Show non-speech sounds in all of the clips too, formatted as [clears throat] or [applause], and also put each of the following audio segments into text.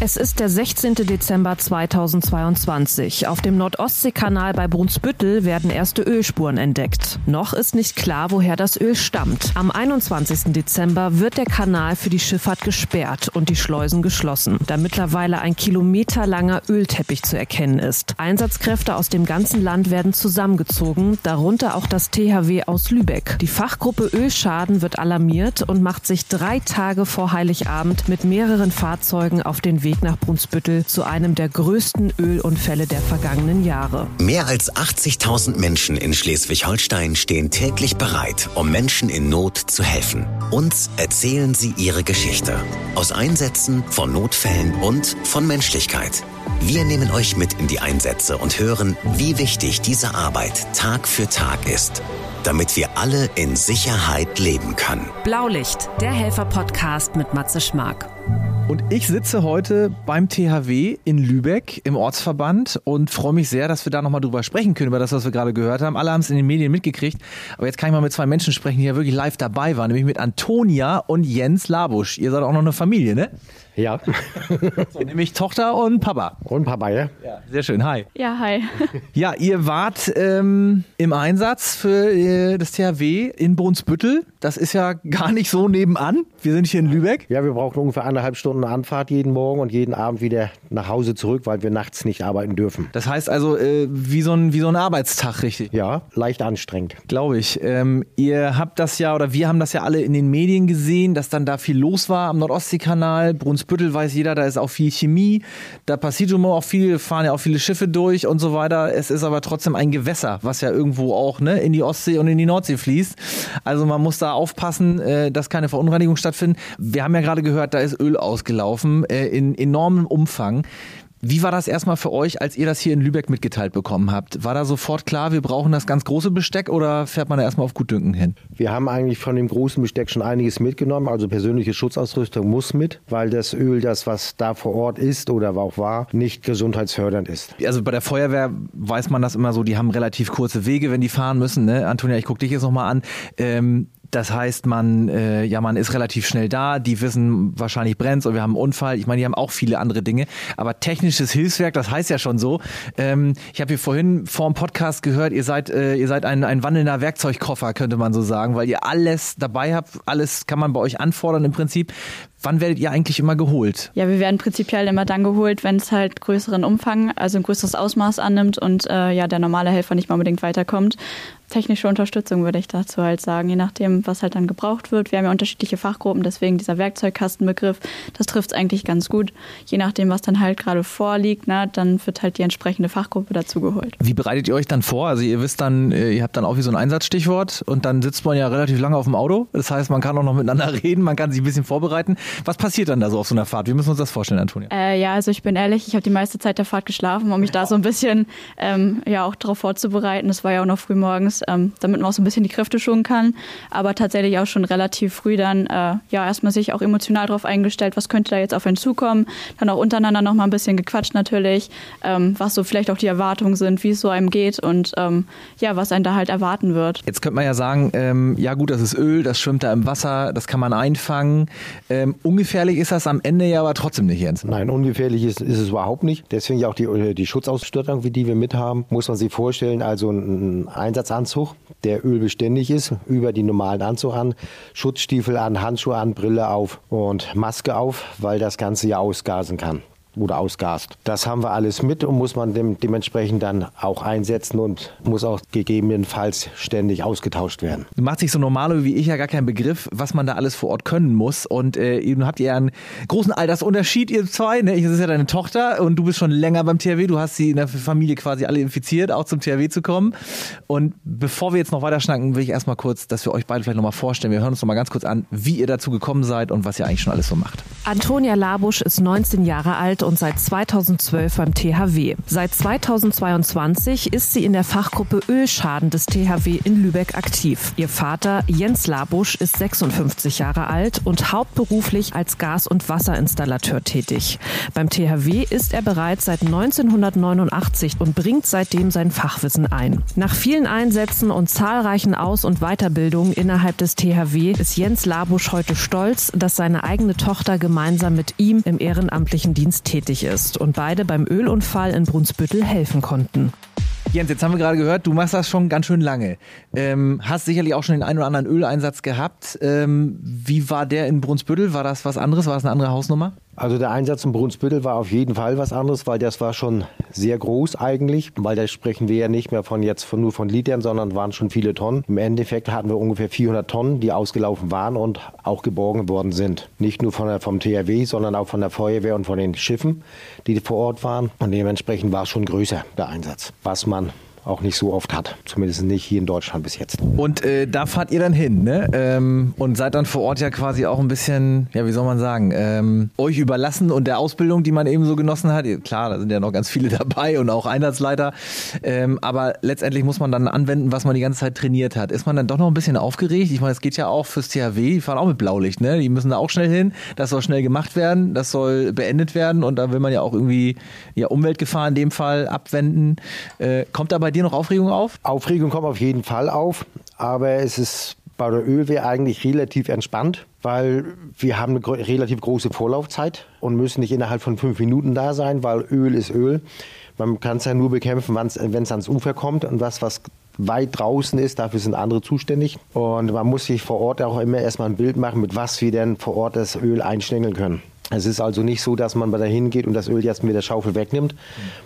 Es ist der 16. Dezember 2022. Auf dem Nordostseekanal bei Brunsbüttel werden erste Ölspuren entdeckt. Noch ist nicht klar, woher das Öl stammt. Am 21. Dezember wird der Kanal für die Schifffahrt gesperrt und die Schleusen geschlossen, da mittlerweile ein kilometerlanger Ölteppich zu erkennen ist. Einsatzkräfte aus dem ganzen Land werden zusammengezogen, darunter auch das THW aus Lübeck. Die Fachgruppe Ölschaden wird alarmiert und macht sich drei Tage vor Heiligabend mit mehreren Fahrzeugen auf den Weg Weg nach Brunsbüttel zu einem der größten Ölunfälle der vergangenen Jahre. Mehr als 80.000 Menschen in Schleswig-Holstein stehen täglich bereit, um Menschen in Not zu helfen. Uns erzählen sie ihre Geschichte. Aus Einsätzen, von Notfällen und von Menschlichkeit. Wir nehmen euch mit in die Einsätze und hören, wie wichtig diese Arbeit Tag für Tag ist damit wir alle in Sicherheit leben können. Blaulicht, der Helfer-Podcast mit Matze Schmark. Und ich sitze heute beim THW in Lübeck im Ortsverband und freue mich sehr, dass wir da nochmal drüber sprechen können, über das, was wir gerade gehört haben. Alle haben es in den Medien mitgekriegt. Aber jetzt kann ich mal mit zwei Menschen sprechen, die ja wirklich live dabei waren, nämlich mit Antonia und Jens Labusch. Ihr seid auch noch eine Familie, ne? Ja. [laughs] so, nämlich Tochter und Papa. Und Papa, ja? ja. Sehr schön. Hi. Ja, hi. [laughs] ja, ihr wart ähm, im Einsatz für äh, das THW in Brunsbüttel. Das ist ja gar nicht so nebenan. Wir sind hier in Lübeck. Ja, wir brauchen ungefähr anderthalb Stunden Anfahrt jeden Morgen und jeden Abend wieder nach Hause zurück, weil wir nachts nicht arbeiten dürfen. Das heißt also äh, wie, so ein, wie so ein Arbeitstag, richtig? Ja, leicht anstrengend. Glaube ich. Ähm, ihr habt das ja, oder wir haben das ja alle in den Medien gesehen, dass dann da viel los war am Nordostseekanal. Brunsbüttel weiß jeder, da ist auch viel Chemie, da passiert immer auch viel, fahren ja auch viele Schiffe durch und so weiter. Es ist aber trotzdem ein Gewässer, was ja irgendwo auch ne, in die Ostsee und in die Nordsee fließt. Also man muss da aufpassen, äh, dass keine Verunreinigung stattfindet. Wir haben ja gerade gehört, da ist Öl ausgelaufen äh, in enormem Umfang. Wie war das erstmal für euch, als ihr das hier in Lübeck mitgeteilt bekommen habt? War da sofort klar, wir brauchen das ganz große Besteck oder fährt man da erstmal auf Gutdünken hin? Wir haben eigentlich von dem großen Besteck schon einiges mitgenommen. Also persönliche Schutzausrüstung muss mit, weil das Öl, das was da vor Ort ist oder auch war, nicht gesundheitsfördernd ist. Also bei der Feuerwehr weiß man das immer so, die haben relativ kurze Wege, wenn die fahren müssen. Ne? Antonia, ich gucke dich jetzt nochmal an. Ähm, das heißt, man, äh, ja, man ist relativ schnell da. Die wissen wahrscheinlich brennt's und wir haben einen Unfall. Ich meine, die haben auch viele andere Dinge. Aber technisches Hilfswerk, das heißt ja schon so. Ähm, ich habe hier vorhin vor dem Podcast gehört, ihr seid, äh, ihr seid ein, ein wandelnder Werkzeugkoffer, könnte man so sagen, weil ihr alles dabei habt. Alles kann man bei euch anfordern im Prinzip. Wann werdet ihr eigentlich immer geholt? Ja, wir werden prinzipiell immer dann geholt, wenn es halt größeren Umfang, also ein größeres Ausmaß annimmt und äh, ja der normale Helfer nicht mal unbedingt weiterkommt technische Unterstützung, würde ich dazu halt sagen, je nachdem, was halt dann gebraucht wird. Wir haben ja unterschiedliche Fachgruppen, deswegen dieser Werkzeugkastenbegriff, das trifft es eigentlich ganz gut. Je nachdem, was dann halt gerade vorliegt, na, dann wird halt die entsprechende Fachgruppe dazugeholt. Wie bereitet ihr euch dann vor? Also ihr wisst dann, äh, ihr habt dann auch wie so ein Einsatzstichwort und dann sitzt man ja relativ lange auf dem Auto. Das heißt, man kann auch noch miteinander [laughs] reden, man kann sich ein bisschen vorbereiten. Was passiert dann da so auf so einer Fahrt? Wie müssen wir uns das vorstellen, Antonia? Äh, ja, also ich bin ehrlich, ich habe die meiste Zeit der Fahrt geschlafen, um mich da so ein bisschen ähm, ja auch darauf vorzubereiten. Es war ja auch noch früh morgens ähm, damit man auch so ein bisschen die Kräfte schonen kann. Aber tatsächlich auch schon relativ früh dann äh, ja erstmal sich auch emotional darauf eingestellt, was könnte da jetzt auf einen zukommen. Dann auch untereinander noch mal ein bisschen gequatscht natürlich, ähm, was so vielleicht auch die Erwartungen sind, wie es so einem geht und ähm, ja, was einen da halt erwarten wird. Jetzt könnte man ja sagen, ähm, ja gut, das ist Öl, das schwimmt da im Wasser, das kann man einfangen. Ähm, ungefährlich ist das am Ende ja aber trotzdem nicht, Jens. Nein, ungefährlich ist, ist es überhaupt nicht. Deswegen ja auch die, äh, die Schutzausstattung, wie die wir mit haben, muss man sich vorstellen. Also ein Einsatzanzug, der ölbeständig ist, über die normalen Anzug an, Schutzstiefel an, Handschuhe an, Brille auf und Maske auf, weil das Ganze ja ausgasen kann oder ausgast. Das haben wir alles mit und muss man dem, dementsprechend dann auch einsetzen und muss auch gegebenenfalls ständig ausgetauscht werden. Macht sich so normale wie ich ja gar keinen Begriff, was man da alles vor Ort können muss. Und äh, eben habt ihr einen großen Altersunterschied, ihr zwei. Ne? Das ist ja deine Tochter und du bist schon länger beim THW. Du hast sie in der Familie quasi alle infiziert, auch zum THW zu kommen. Und bevor wir jetzt noch weiter schnacken, will ich erstmal kurz, dass wir euch beide vielleicht nochmal vorstellen. Wir hören uns nochmal ganz kurz an, wie ihr dazu gekommen seid und was ihr eigentlich schon alles so macht. Antonia Labusch ist 19 Jahre alt und seit 2012 beim THW. Seit 2022 ist sie in der Fachgruppe Ölschaden des THW in Lübeck aktiv. Ihr Vater Jens Labusch ist 56 Jahre alt und hauptberuflich als Gas- und Wasserinstallateur tätig. Beim THW ist er bereits seit 1989 und bringt seitdem sein Fachwissen ein. Nach vielen Einsätzen und zahlreichen Aus- und Weiterbildungen innerhalb des THW ist Jens Labusch heute stolz, dass seine eigene Tochter gemeinsam mit ihm im ehrenamtlichen Dienst tätig ist und beide beim Ölunfall in Brunsbüttel helfen konnten. Jens, jetzt haben wir gerade gehört, du machst das schon ganz schön lange. Ähm, hast sicherlich auch schon den einen oder anderen Öleinsatz gehabt. Ähm, wie war der in Brunsbüttel? War das was anderes? War das eine andere Hausnummer? Also der Einsatz in Brunsbüttel war auf jeden Fall was anderes, weil das war schon sehr groß eigentlich, weil da sprechen wir ja nicht mehr von jetzt von, nur von Litern, sondern waren schon viele Tonnen. Im Endeffekt hatten wir ungefähr 400 Tonnen, die ausgelaufen waren und auch geborgen worden sind. Nicht nur von der, vom THW, sondern auch von der Feuerwehr und von den Schiffen, die vor Ort waren. Und dementsprechend war es schon größer, der Einsatz, was man auch nicht so oft hat. Zumindest nicht hier in Deutschland bis jetzt. Und äh, da fahrt ihr dann hin, ne? Ähm, und seid dann vor Ort ja quasi auch ein bisschen, ja, wie soll man sagen, ähm, euch überlassen und der Ausbildung, die man eben so genossen hat. Klar, da sind ja noch ganz viele [laughs] dabei und auch Einsatzleiter. Ähm, aber letztendlich muss man dann anwenden, was man die ganze Zeit trainiert hat. Ist man dann doch noch ein bisschen aufgeregt? Ich meine, es geht ja auch fürs THW, die fahren auch mit Blaulicht, ne? Die müssen da auch schnell hin. Das soll schnell gemacht werden, das soll beendet werden und da will man ja auch irgendwie ja, Umweltgefahr in dem Fall abwenden. Äh, kommt da bei dir noch Aufregung auf? Aufregung kommt auf jeden Fall auf, aber es ist bei der Ölwehr eigentlich relativ entspannt, weil wir haben eine relativ große Vorlaufzeit und müssen nicht innerhalb von fünf Minuten da sein, weil Öl ist Öl. Man kann es ja nur bekämpfen, wenn es ans Ufer kommt und was, was weit draußen ist, dafür sind andere zuständig. Und man muss sich vor Ort auch immer erstmal ein Bild machen, mit was wir denn vor Ort das Öl einstängeln können. Es ist also nicht so, dass man da hingeht und das Öl jetzt mit der Schaufel wegnimmt.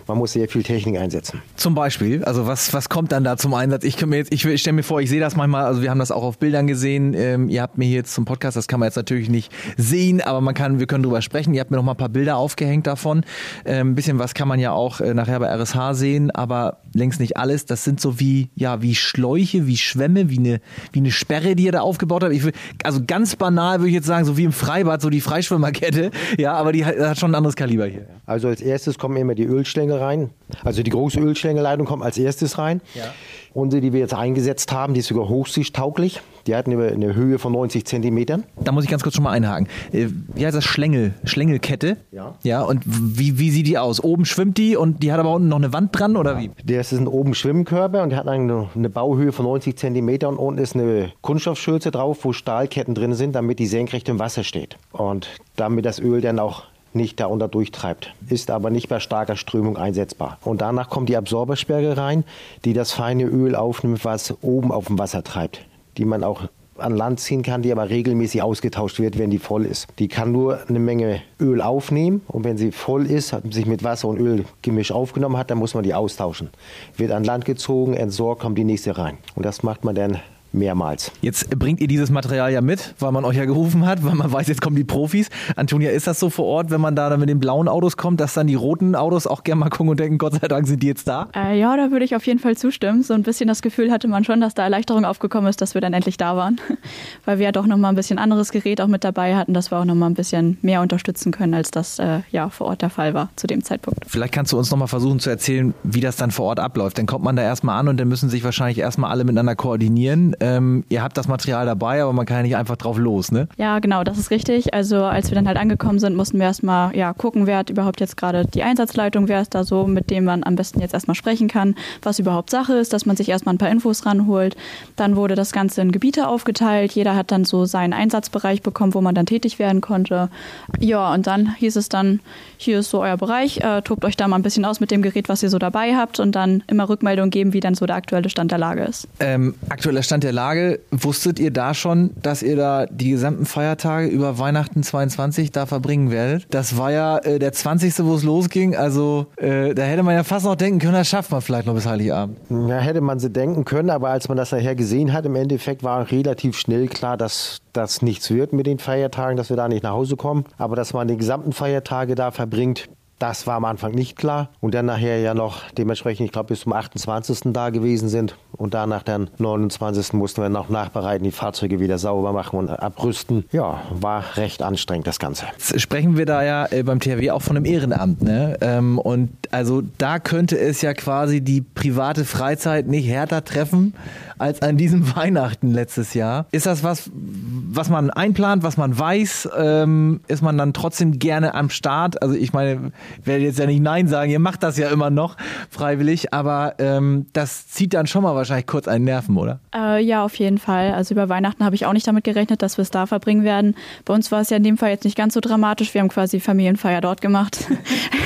Man muss sehr viel Technik einsetzen. Zum Beispiel, also was, was kommt dann da zum Einsatz? Ich, ich, ich stelle mir vor, ich sehe das manchmal, also wir haben das auch auf Bildern gesehen. Ähm, ihr habt mir hier jetzt zum Podcast, das kann man jetzt natürlich nicht sehen, aber man kann, wir können drüber sprechen. Ihr habt mir noch mal ein paar Bilder aufgehängt davon. Ähm, ein bisschen was kann man ja auch äh, nachher bei RSH sehen, aber längst nicht alles. Das sind so wie, ja, wie Schläuche, wie Schwämme, wie eine, wie eine Sperre, die ihr da aufgebaut habt. Ich will, also ganz banal würde ich jetzt sagen, so wie im Freibad, so die Freischwimmerkette ja, aber die hat schon ein anderes Kaliber hier. Also als erstes kommen immer die Ölschlänge rein. Also die große Ölschlängeleitung kommt als erstes rein. Ja. Unsere, die wir jetzt eingesetzt haben, die ist sogar hochsichttauglich. Die hat eine, Höhe von 90 Zentimetern. Da muss ich ganz kurz schon mal einhaken. Äh, wie heißt das? Schlängel, Schlängelkette? Ja. Ja, und wie, wie sieht die aus? Oben schwimmt die und die hat aber unten noch eine Wand dran oder wie? Das ist ein oben Schwimmkörper und der hat eine, eine Bauhöhe von 90 Zentimetern und unten ist eine Kunststoffschürze drauf, wo Stahlketten drin sind, damit die senkrecht im Wasser steht. Und damit das Öl dann auch nicht darunter durchtreibt, ist aber nicht bei starker Strömung einsetzbar. Und danach kommt die Absorbersperre rein, die das feine Öl aufnimmt, was oben auf dem Wasser treibt, die man auch an Land ziehen kann, die aber regelmäßig ausgetauscht wird, wenn die voll ist. Die kann nur eine Menge Öl aufnehmen und wenn sie voll ist, sich mit Wasser und Öl Gemisch aufgenommen hat, dann muss man die austauschen. Wird an Land gezogen, entsorgt, kommt die nächste rein. Und das macht man dann mehrmals. Jetzt bringt ihr dieses Material ja mit, weil man euch ja gerufen hat, weil man weiß, jetzt kommen die Profis. Antonia, ist das so vor Ort, wenn man da dann mit den blauen Autos kommt, dass dann die roten Autos auch gerne mal gucken und denken, Gott sei Dank sind die jetzt da? Äh, ja, da würde ich auf jeden Fall zustimmen. So ein bisschen das Gefühl hatte man schon, dass da Erleichterung aufgekommen ist, dass wir dann endlich da waren. [laughs] weil wir ja doch nochmal ein bisschen anderes Gerät auch mit dabei hatten, dass wir auch nochmal ein bisschen mehr unterstützen können, als das äh, ja vor Ort der Fall war zu dem Zeitpunkt. Vielleicht kannst du uns nochmal versuchen zu erzählen, wie das dann vor Ort abläuft. Dann kommt man da erstmal an und dann müssen sich wahrscheinlich erstmal alle miteinander koordinieren ähm, ihr habt das Material dabei, aber man kann ja nicht einfach drauf los, ne? Ja, genau, das ist richtig. Also als wir dann halt angekommen sind, mussten wir erstmal ja, gucken, wer hat überhaupt jetzt gerade die Einsatzleitung, wer ist da so, mit dem man am besten jetzt erstmal sprechen kann, was überhaupt Sache ist, dass man sich erstmal ein paar Infos ranholt. Dann wurde das Ganze in Gebiete aufgeteilt. Jeder hat dann so seinen Einsatzbereich bekommen, wo man dann tätig werden konnte. Ja, und dann hieß es dann, hier ist so euer Bereich, äh, tobt euch da mal ein bisschen aus mit dem Gerät, was ihr so dabei habt und dann immer Rückmeldung geben, wie dann so der aktuelle Stand der Lage ist. Ähm, aktueller Stand der Lage, wusstet ihr da schon, dass ihr da die gesamten Feiertage über Weihnachten 22 da verbringen werdet? Das war ja äh, der 20. wo es losging, also äh, da hätte man ja fast noch denken können, das schafft man vielleicht noch bis Heiligabend. Ja, hätte man sie denken können, aber als man das nachher gesehen hat, im Endeffekt war relativ schnell klar, dass das nichts wird mit den Feiertagen, dass wir da nicht nach Hause kommen. Aber dass man die gesamten Feiertage da verbringt, Das war am Anfang nicht klar. Und dann nachher ja noch dementsprechend, ich glaube, bis zum 28. da gewesen sind. Und danach dann 29. mussten wir noch nachbereiten, die Fahrzeuge wieder sauber machen und abrüsten. Ja, war recht anstrengend das Ganze. Jetzt sprechen wir da ja äh, beim THW auch von einem Ehrenamt. Ne? Ähm, und also da könnte es ja quasi die private Freizeit nicht härter treffen als an diesem [laughs] Weihnachten letztes Jahr. Ist das was, was man einplant, was man weiß? Ähm, ist man dann trotzdem gerne am Start? Also ich meine, werde jetzt ja nicht Nein sagen, ihr macht das ja immer noch freiwillig, aber ähm, das zieht dann schon mal wahrscheinlich kurz einen Nerven, oder? Äh, ja, auf jeden Fall. Also über Weihnachten habe ich auch nicht damit gerechnet, dass wir es da verbringen werden. Bei uns war es ja in dem Fall jetzt nicht ganz so dramatisch. Wir haben quasi Familienfeier dort gemacht.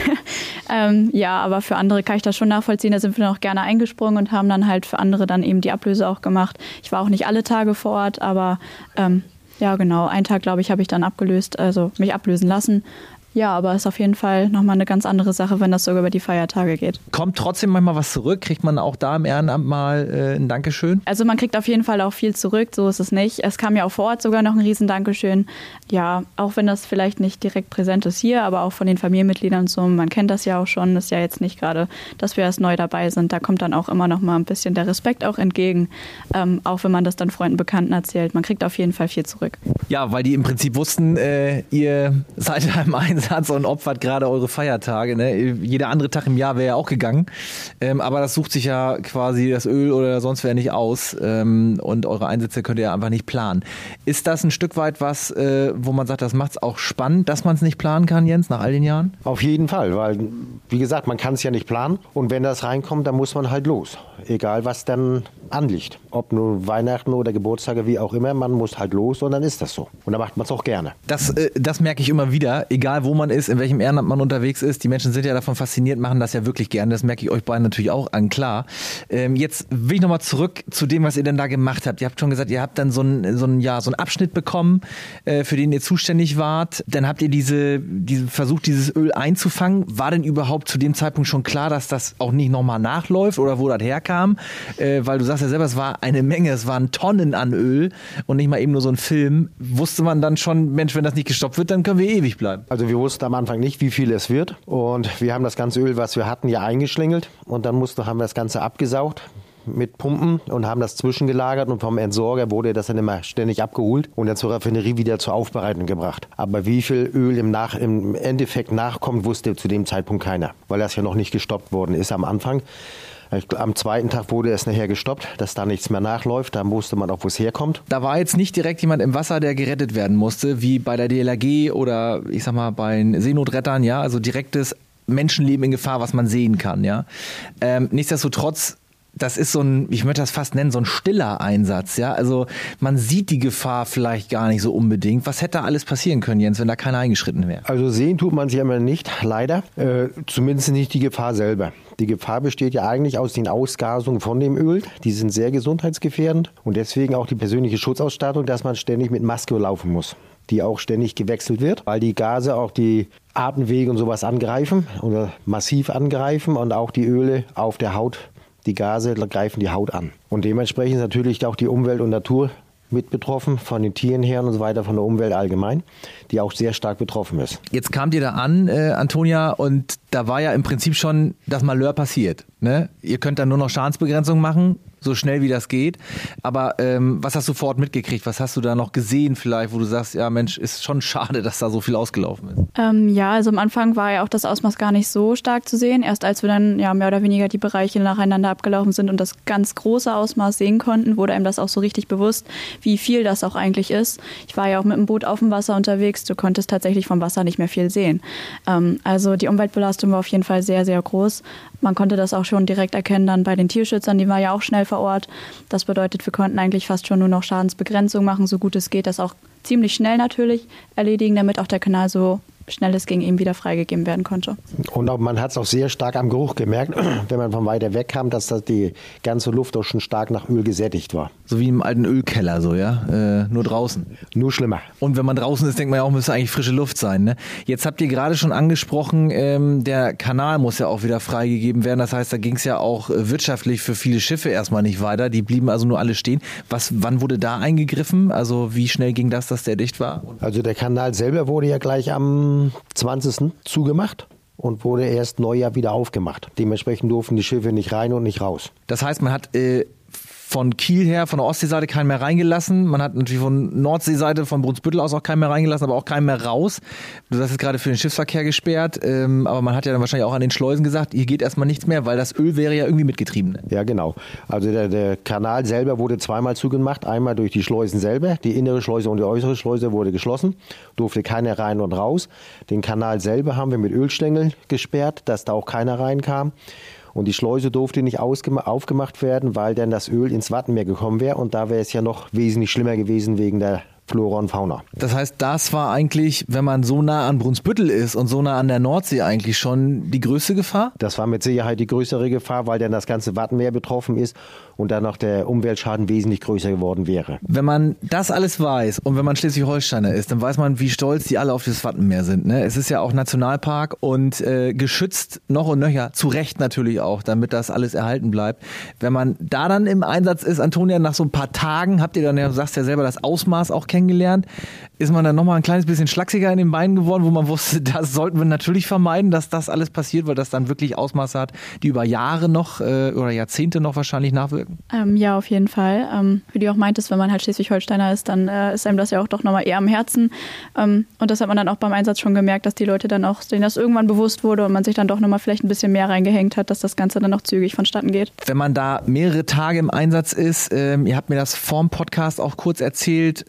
[laughs] ähm, ja, aber für andere kann ich das schon nachvollziehen. Da sind wir auch gerne eingesprungen und haben dann halt für andere dann eben die Ablöse auch gemacht. Ich war auch nicht alle Tage vor Ort, aber ähm, ja, genau. Einen Tag, glaube ich, habe ich dann abgelöst, also mich ablösen lassen. Ja, aber ist auf jeden Fall nochmal eine ganz andere Sache, wenn das sogar über die Feiertage geht. Kommt trotzdem manchmal was zurück? Kriegt man auch da im Ehrenamt mal äh, ein Dankeschön? Also man kriegt auf jeden Fall auch viel zurück, so ist es nicht. Es kam ja auch vor Ort sogar noch ein riesen Dankeschön. Ja, auch wenn das vielleicht nicht direkt präsent ist hier, aber auch von den Familienmitgliedern so, man kennt das ja auch schon, ist ja jetzt nicht gerade, dass wir erst neu dabei sind. Da kommt dann auch immer noch mal ein bisschen der Respekt auch entgegen, ähm, auch wenn man das dann Freunden, Bekannten erzählt. Man kriegt auf jeden Fall viel zurück. Ja, weil die im Prinzip wussten, äh, ihr seid ja im Einsatz Einsatz und opfert gerade eure Feiertage. Ne? Jeder andere Tag im Jahr wäre ja auch gegangen. Ähm, aber das sucht sich ja quasi das Öl oder sonst wer nicht aus. Ähm, und eure Einsätze könnt ihr ja einfach nicht planen. Ist das ein Stück weit was, äh, wo man sagt, das macht es auch spannend, dass man es nicht planen kann, Jens, nach all den Jahren? Auf jeden Fall, weil, wie gesagt, man kann es ja nicht planen. Und wenn das reinkommt, dann muss man halt los. Egal, was dann anliegt. Ob nur Weihnachten oder Geburtstage, wie auch immer, man muss halt los und dann ist das so. Und dann macht man es auch gerne. Das, äh, das merke ich immer wieder, egal wo man ist, in welchem Ehrenamt man unterwegs ist. Die Menschen sind ja davon fasziniert, machen das ja wirklich gerne. Das merke ich euch beiden natürlich auch an, klar. Ähm, jetzt will ich nochmal zurück zu dem, was ihr denn da gemacht habt. Ihr habt schon gesagt, ihr habt dann so einen so ja, so Abschnitt bekommen, äh, für den ihr zuständig wart. Dann habt ihr diese, diese versucht, dieses Öl einzufangen. War denn überhaupt zu dem Zeitpunkt schon klar, dass das auch nicht nochmal nachläuft oder wo das herkam? Äh, weil du sagst ja selber, es war eine Menge, es waren Tonnen an Öl und nicht mal eben nur so ein Film. Wusste man dann schon, Mensch, wenn das nicht gestoppt wird, dann können wir ewig bleiben. Also wir wussten am Anfang nicht, wie viel es wird. Und wir haben das ganze Öl, was wir hatten, ja eingeschlängelt. Und dann mussten, haben wir das Ganze abgesaugt mit Pumpen und haben das zwischengelagert und vom Entsorger wurde das dann immer ständig abgeholt und dann zur Raffinerie wieder zur Aufbereitung gebracht. Aber wie viel Öl im, Nach im Endeffekt nachkommt, wusste zu dem Zeitpunkt keiner, weil das ja noch nicht gestoppt worden ist am Anfang. Am zweiten Tag wurde es nachher gestoppt, dass da nichts mehr nachläuft. Da wusste man auch, wo es herkommt. Da war jetzt nicht direkt jemand im Wasser, der gerettet werden musste, wie bei der DLRG oder ich sag mal bei den Seenotrettern, ja, also direktes Menschenleben in Gefahr, was man sehen kann, ja. Ähm, nichtsdestotrotz das ist so ein, ich möchte das fast nennen, so ein stiller Einsatz, ja. Also man sieht die Gefahr vielleicht gar nicht so unbedingt. Was hätte da alles passieren können, Jens, wenn da keiner eingeschritten wäre? Also sehen tut man sie immer nicht, leider. Äh, zumindest nicht die Gefahr selber. Die Gefahr besteht ja eigentlich aus den Ausgasungen von dem Öl. Die sind sehr gesundheitsgefährdend und deswegen auch die persönliche Schutzausstattung, dass man ständig mit Maske laufen muss die auch ständig gewechselt wird, weil die Gase auch die Atemwege und sowas angreifen oder massiv angreifen und auch die Öle auf der Haut, die Gase greifen die Haut an. Und dementsprechend ist natürlich auch die Umwelt und Natur mit betroffen, von den Tieren her und so weiter, von der Umwelt allgemein, die auch sehr stark betroffen ist. Jetzt kamt ihr da an, äh, Antonia, und da war ja im Prinzip schon das Malheur passiert. Ne? Ihr könnt dann nur noch Schadensbegrenzung machen, so schnell wie das geht. Aber ähm, was hast du vor Ort mitgekriegt? Was hast du da noch gesehen vielleicht, wo du sagst, ja Mensch, ist schon schade, dass da so viel ausgelaufen ist? Ähm, ja, also am Anfang war ja auch das Ausmaß gar nicht so stark zu sehen. Erst als wir dann ja mehr oder weniger die Bereiche nacheinander abgelaufen sind und das ganz große Ausmaß sehen konnten, wurde einem das auch so richtig bewusst, wie viel das auch eigentlich ist. Ich war ja auch mit dem Boot auf dem Wasser unterwegs. Du konntest tatsächlich vom Wasser nicht mehr viel sehen. Ähm, also die Umweltbelastung war auf jeden Fall sehr, sehr groß. Man konnte das auch schon direkt erkennen dann bei den Tierschützern, die war ja auch schnell vor Ort. Das bedeutet, wir konnten eigentlich fast schon nur noch Schadensbegrenzung machen, so gut es geht, das auch ziemlich schnell natürlich erledigen, damit auch der Kanal so schnell es ging, ihm wieder freigegeben werden konnte. Und auch, man hat es auch sehr stark am Geruch gemerkt, [clears throat] wenn man von weiter weg kam, dass das die ganze Luft auch schon stark nach Öl gesättigt war. So wie im alten Ölkeller, so, ja? Äh, nur draußen. Nur schlimmer. Und wenn man draußen ist, denkt man ja auch, müsste eigentlich frische Luft sein. Ne? Jetzt habt ihr gerade schon angesprochen, ähm, der Kanal muss ja auch wieder freigegeben werden. Das heißt, da ging es ja auch äh, wirtschaftlich für viele Schiffe erstmal nicht weiter. Die blieben also nur alle stehen. Was, wann wurde da eingegriffen? Also wie schnell ging das, dass der dicht war? Also der Kanal selber wurde ja gleich am 20. zugemacht. und wurde erst Neujahr wieder aufgemacht. Dementsprechend durften die Schiffe nicht rein und nicht raus. Das heißt, man hat äh, von Kiel her, von der Ostseeseite keinen mehr reingelassen. Man hat natürlich von Nordseeseite, von Brunsbüttel aus auch keinen mehr reingelassen, aber auch keinen mehr raus. Du hast jetzt gerade für den Schiffsverkehr gesperrt, ähm, aber man hat ja dann wahrscheinlich auch an den Schleusen gesagt, hier geht erstmal nichts mehr, weil das Öl wäre ja irgendwie mitgetrieben. Ne? Ja, genau. Also der, der Kanal selber wurde zweimal zugemacht. Einmal durch die Schleusen selber. Die innere Schleuse und die äußere Schleuse wurde geschlossen. Durfte keiner rein und raus. Den Kanal selber haben wir mit Ölstängeln gesperrt, dass da auch keiner reinkam. Und die Schleuse durfte nicht aufgemacht werden, weil dann das Öl ins Wattenmeer gekommen wäre. Und da wäre es ja noch wesentlich schlimmer gewesen wegen der Flora und Fauna. Das heißt, das war eigentlich, wenn man so nah an Brunsbüttel ist und so nah an der Nordsee eigentlich schon die größte Gefahr? Das war mit Sicherheit die größere Gefahr, weil dann das ganze Wattenmeer betroffen ist und dann noch der Umweltschaden wesentlich größer geworden wäre. Wenn man das alles weiß und wenn man Schleswig-Holsteiner ist, dann weiß man, wie stolz die alle auf das Wattenmeer sind. Ne? Es ist ja auch Nationalpark und äh, geschützt noch und nöcher, zu Recht natürlich auch, damit das alles erhalten bleibt. Wenn man da dann im Einsatz ist, Antonia, nach so ein paar Tagen, habt ihr dann, ja, du sagst ja selber, das Ausmaß auch kennengelernt, kennengelernt, ist man dann nochmal ein kleines bisschen schlachsiger in den Beinen geworden, wo man wusste, [laughs] das sollten wir natürlich vermeiden, dass das alles passiert, weil das dann wirklich Ausmaße hat, die über Jahre noch äh, oder Jahrzehnte noch wahrscheinlich nachwirken? Ähm, ja, auf jeden Fall. Ähm, wie du auch meintest, wenn man halt Schleswig-Holsteiner ist, dann äh, ist einem das ja auch doch nochmal eher am Herzen. Ähm, und das hat man dann auch beim Einsatz schon gemerkt, dass die Leute dann auch, denen das irgendwann bewusst wurde und man sich dann doch nochmal vielleicht ein bisschen mehr reingehängt hat, dass das Ganze dann auch zügig vonstatten geht. Wenn man da mehrere Tage im Einsatz ist, ähm, ihr habt mir das vorm Podcast auch kurz erzählt,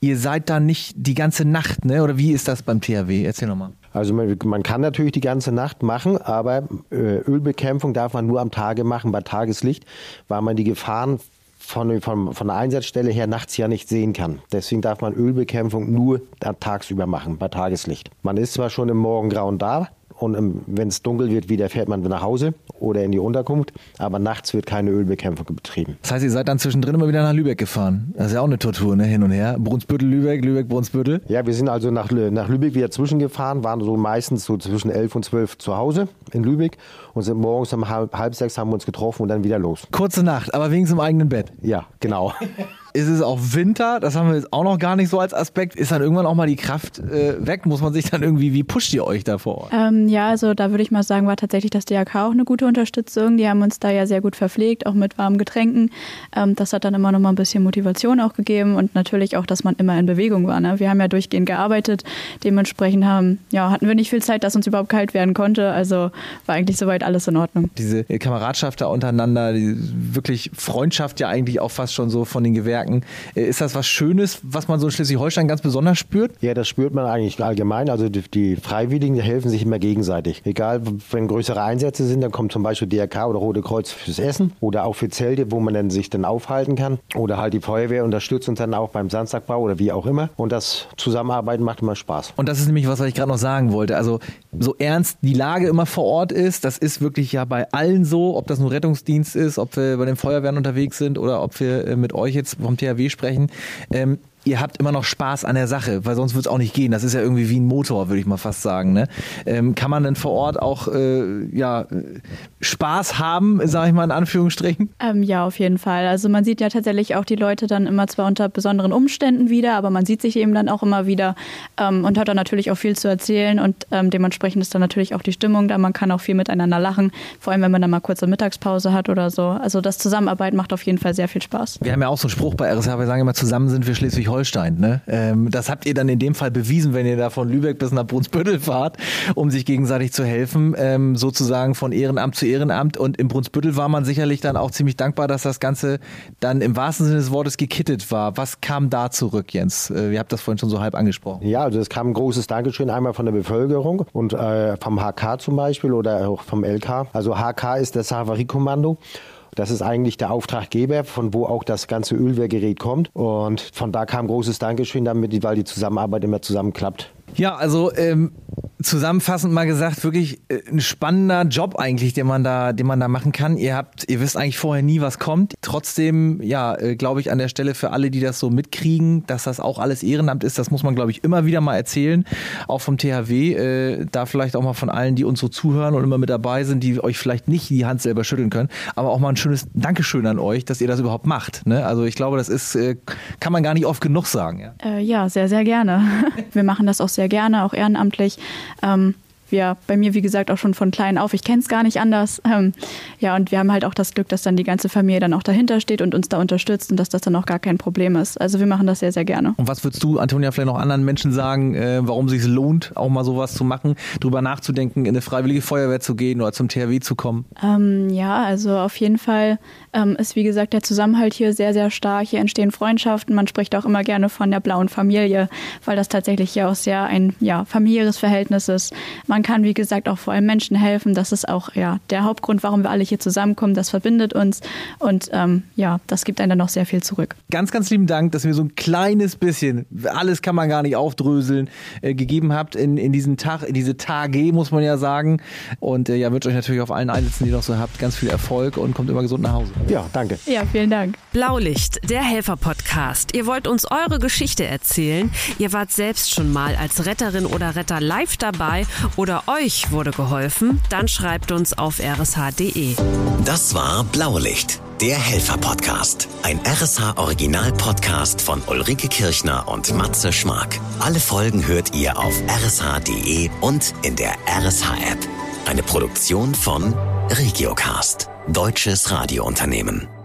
ihr seid da nicht die ganze Nacht, ne? Oder wie ist das beim THW? Erzähl nochmal. Also man, man, kann natürlich die ganze Nacht machen, aber äh, Ölbekämpfung darf man nur am Tage machen, bei Tageslicht, weil man die Gefahren von, von, von der Einsatzstelle her nachts ja nicht sehen kann. Deswegen darf man Ölbekämpfung nur tagsüber machen, bei Tageslicht. Man ist zwar schon im Morgengrauen da, und wenn es dunkel wird, wieder fährt man nach Hause oder in die Unterkunft. Aber nachts wird keine Ölbekämpfung betrieben. Das heißt, ihr seid dann zwischendrin immer wieder nach Lübeck gefahren. Das ist ja auch eine Tortur, ne? hin und her. Brunsbüttel, Lübeck, Lübeck, Brunsbüttel. Ja, wir sind also nach, nach Lübeck wieder zwischengefahren, waren so meistens so zwischen elf und zwölf zu Hause in Lübeck und sind morgens um halb, halb sechs haben wir uns getroffen und dann wieder los. Kurze Nacht, aber wegen im eigenen Bett. Ja, genau. [laughs] ist es auch Winter, das haben wir jetzt auch noch gar nicht so als Aspekt. Ist dann irgendwann auch mal die Kraft äh, weg? Muss man sich dann irgendwie, wie pusht ihr euch da vor Ort? Ähm, ja, also da würde ich mal sagen, war tatsächlich das DRK auch eine gute Unterstützung. Die haben uns da ja sehr gut verpflegt, auch mit warmen Getränken. Ähm, das hat dann immer noch mal ein bisschen Motivation auch gegeben und natürlich auch, dass man immer in Bewegung war. Ne? Wir haben ja durchgehend gearbeitet, dementsprechend haben, ja, hatten wir nicht viel Zeit, dass uns überhaupt kalt werden konnte. Also war eigentlich soweit alles in Ordnung. Diese Kameradschaft da untereinander, die wirklich Freundschaft ja eigentlich auch fast schon so von den Gewerken Netzwerken. Äh, ist das was Schönes, was man so in Schleswig-Holstein ganz besonders spürt? Ja, das spürt man eigentlich allgemein. Also die, die Freiwilligen helfen sich immer gegenseitig. Egal, wenn größere Einsätze sind, dann kommt zum Beispiel DRK oder Rote Kreuz fürs Essen oder auch für Zelte, wo man dann sich dann aufhalten kann. Oder halt die Feuerwehr unterstützt uns dann auch beim Samstagbau oder wie auch immer. Und das Zusammenarbeiten macht immer Spaß. Und das ist nämlich was, was ich gerade noch sagen wollte. Also so ernst die Lage immer vor Ort ist, das ist wirklich ja bei allen so, ob das nur Rettungsdienst ist, ob wir bei den Feuerwehren unterwegs sind oder ob wir äh, mit euch jetzt vom THW sprechen. Ähm, ihr habt immer noch Spaß an der Sache, weil sonst wird es auch nicht gehen. Das ist ja irgendwie wie ein Motor, würde ich mal fast sagen. Ne? Ähm, kann man denn vor Ort auch äh, ja, Spaß haben, sage ich mal in Anführungsstrichen? Ähm, ja, auf jeden Fall. Also man sieht ja tatsächlich auch die Leute dann immer zwar unter besonderen Umständen wieder, aber man sieht sich eben dann auch immer wieder ähm, und hat dann natürlich auch viel zu erzählen und ähm, dementsprechend ist dann natürlich auch die Stimmung da. Man kann auch viel miteinander lachen, vor allem wenn man dann mal kurze Mittagspause hat oder so. Also das Zusammenarbeiten macht auf jeden Fall sehr viel Spaß. Wir haben ja auch so einen Spruch bei RSH, wir sagen immer, zusammen sind wir Schleswig-Holstein Schleswig-Holstein. Ne? Ähm, das habt ihr dann in dem Fall bewiesen, wenn ihr da von Lübeck bis nach Brunsbüttel fahrt, um sich gegenseitig zu helfen, ähm, sozusagen von Ehrenamt zu Ehrenamt. Und im Brunsbüttel war man sicherlich dann auch ziemlich dankbar, dass das Ganze dann im wahrsten Sinne des Wortes gekittet war. Was kam da zurück, Jens? Äh, ihr habt das vorhin schon so halb angesprochen. Ja, also es kam ein großes Dankeschön einmal von der Bevölkerung und äh, vom HK zum Beispiel oder auch vom LK. Also HK ist das Havariekommando. Das ist eigentlich der Auftraggeber, von wo auch das ganze Ölwehrgerät kommt. Und von da kam großes Dankeschön damit, weil die Zusammenarbeit immer zusammenklappt. Ja, also ähm, zusammenfassend mal gesagt, wirklich äh, ein spannender Job eigentlich, den man da, den man da machen kann. Ihr habt, ihr wisst eigentlich vorher nie, was kommt. Trotzdem, ja, äh, glaube ich an der Stelle für alle, die das so mitkriegen, dass das auch alles Ehrenamt ist, das muss man, glaube ich, immer wieder mal erzählen, auch vom THW. Äh, da vielleicht auch mal von allen, die uns so zuhören und immer mit dabei sind, die euch vielleicht nicht die Hand selber schütteln können, aber auch mal ein schönes Dankeschön an euch, dass ihr das überhaupt macht. Ne? Also ich glaube, das ist, äh, kann man gar nicht oft genug sagen. Ja, äh, ja sehr, sehr gerne. [laughs] Wir machen das auch sehr gerne, auch ehrenamtlich. Ähm, wir bei mir, wie gesagt, auch schon von klein auf. Ich kenne es gar nicht anders. Ähm, ja, und wir haben halt auch das Glück, dass dann die ganze Familie dann auch dahinter steht und uns da unterstützt und dass das dann auch gar kein Problem ist. Also wir machen das sehr, sehr gerne. Und was würdest du, Antonia, vielleicht noch anderen Menschen sagen, äh, warum sich lohnt, auch mal sowas zu machen, drüber nachzudenken, in eine freiwillige Feuerwehr zu gehen oder zum THW zu kommen? Ähm, ja, also auf jeden Fall ähm, ist, wie gesagt, der Zusammenhalt hier sehr, sehr stark. Hier entstehen Freundschaften. Man spricht auch immer gerne von der blauen Familie, weil das tatsächlich hier auch sehr ein ja, familiäres Verhältnis ist. Man kann, wie gesagt, auch vor allem Menschen helfen. Das ist auch ja, der Hauptgrund, warum wir alle hier zusammenkommen. Das verbindet uns und ähm, ja, das gibt einem dann noch sehr viel zurück. Ganz, ganz lieben Dank, dass wir so ein kleines bisschen, alles kann man gar nicht aufdröseln, äh, gegeben habt in, in diesen Tag, in diese Tage, muss man ja sagen. Und äh, ja, wünsche euch natürlich auf allen Einsätzen, die ihr noch so habt, ganz viel Erfolg und kommt immer gesund nach Hause. Ja, danke. Ja, vielen Dank. Blaulicht, der Helfer-Podcast. Ihr wollt uns eure Geschichte erzählen. Ihr wart selbst schon mal als Retterin oder Retter live dabei oder euch wurde geholfen. Dann schreibt uns auf rsh.de. Das war Blaulicht, der Helfer-Podcast. Ein RSH-Original-Podcast von Ulrike Kirchner und Matze Schmark. Alle Folgen hört ihr auf rsh.de und in der RSH-App. Eine Produktion von Regiocast, deutsches Radiounternehmen.